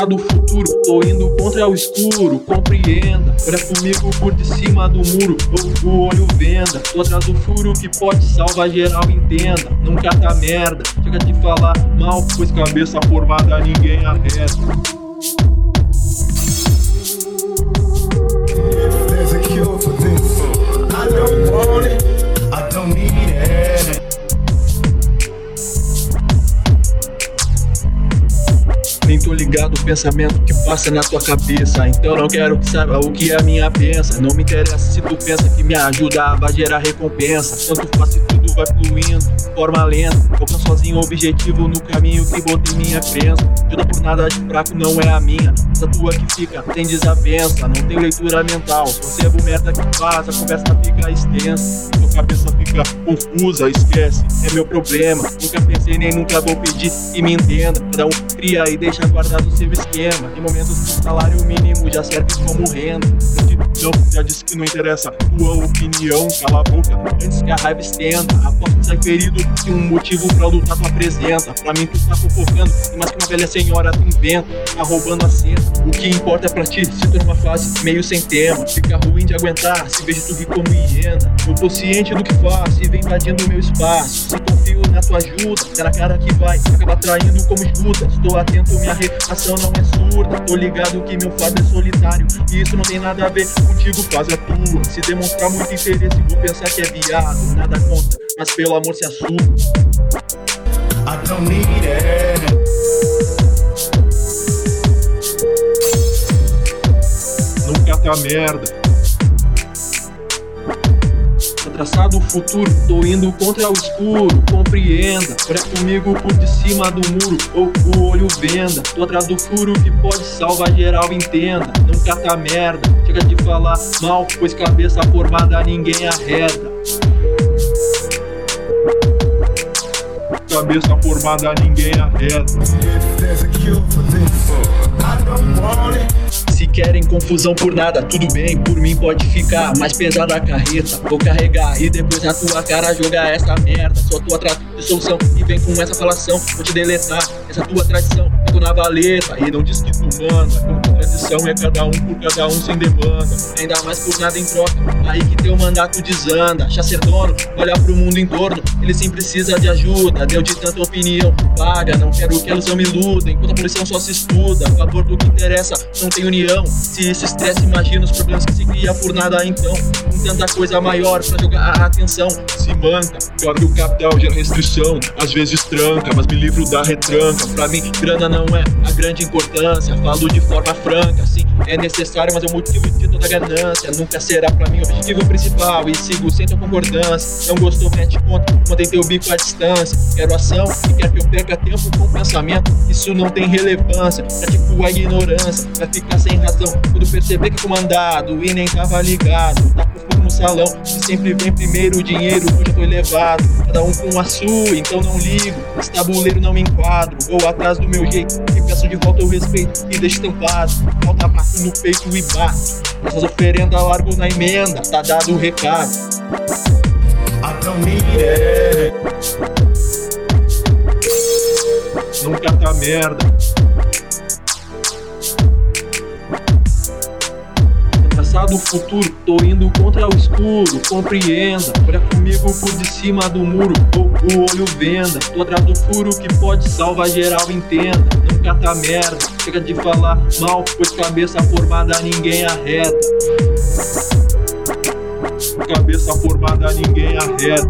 traçado o futuro, tô indo contra o escuro, compreenda. Olha comigo por de cima do muro, o olho venda. Tô atrás do furo que pode salvar geral, entenda. Nunca tá merda, chega de falar mal, pois cabeça formada ninguém arreta. Ligado o pensamento que passa na tua cabeça. Então não quero que saiba o que a minha pensa. Não me interessa se tu pensa que me ajuda vai gerar recompensa. Tanto faz se tudo vai fluindo, forma lenta. Focando sozinho o objetivo no caminho que botei minha crença. Ajuda por nada de fraco não é a minha. Essa tua que fica tem desavença. Não tem leitura mental. Percebo merda que faz, a conversa fica extensa. Tua cabeça fica confusa, esquece. É meu problema. Nunca pensei nem nunca vou pedir e me entenda. Cada um cria e deixa guardado seu esquema. Em momentos o salário mínimo já serve como renda. Não, já disse que não interessa tua opinião, cala a boca antes que a raiva estenda. Aposto que sai ferido se um motivo pra lutar tu apresenta. Pra mim tu tá fofocando, e mais que uma velha senhora tu inventa, tá roubando a cena. O que importa é pra ti se tu numa fase meio sem tema. Fica ruim de aguentar, se vejo tu rir como hiena. Eu tô ciente do que faço e vem invadindo meu espaço. Se na tua ajuda, será cara que vai acabar traindo como escuta. Estou atento, minha reação não é surda. Tô ligado que meu fardo é solitário, e isso não tem nada a ver contigo, faz a tua. Se demonstrar muito interesse, vou pensar que é viado. Nada contra, mas pelo amor se assume. I don't need it. Nunca tá merda. Traçado o futuro, tô indo contra o escuro, compreenda. Olha comigo por de cima do muro, ou o olho venda. Tô atrás do furo que pode salvar geral, entenda. Nunca tá merda, chega de falar mal, pois cabeça formada ninguém arreda. Cabeça formada ninguém arreta. Querem confusão por nada, tudo bem, por mim pode ficar mais pesada a carreta. Vou carregar e depois na tua cara jogar essa merda. Sou tua atrás de solução e vem com essa falação. Vou te deletar, essa tua tradição. Fico na valeta e não diz que tu manda. Tradição é cada um por cada um sem demanda. Ainda mais por nada em troca, aí que teu mandato desanda. Já ser dono, olhar pro mundo em torno, ele sim precisa de ajuda. Deu de tanta opinião, paga, não quero que eles não me iludem. Enquanto a poluição só se estuda, a favor do que interessa, não tem união. Se esse estresse, imagina os problemas que se cria por nada então. Com tanta coisa maior pra jogar a atenção. Se manca, pior que o capital gera restrição. Às vezes tranca, mas me livro da retranca. Pra mim, grana não é a grande importância. Falo de forma franca, sim, é necessário, mas é o motivo de toda ganância. Nunca será pra mim o objetivo principal. E sigo sem tua concordância. Não gostou, mete ponto, mantém teu bico à distância. Quero ação e quer que eu perca tempo com pensamento. Isso não tem relevância. Pratico a ignorância, vai ficar sem razão. Quando perceber que é comandado e nem tava ligado. Tá com fogo no salão, e sempre vem primeiro o dinheiro, hoje eu tô elevado. Cada um com a sua, então não ligo. Esse tabuleiro não me enquadro. Vou atrás do meu jeito e peço de volta o respeito e deixo estampado. Falta bato no peito e bato. Essas oferendas largo na emenda, tá dado o recado. Don't need it. Nunca tá merda. Traçado o futuro, tô indo contra o escuro, compreenda. Olha comigo por de cima do muro, ou o olho venda. Tô atrás do furo que pode salvar geral, entenda. Nunca tá merda, chega de falar mal, pois cabeça formada ninguém arreta. Cabeça formada ninguém arreta.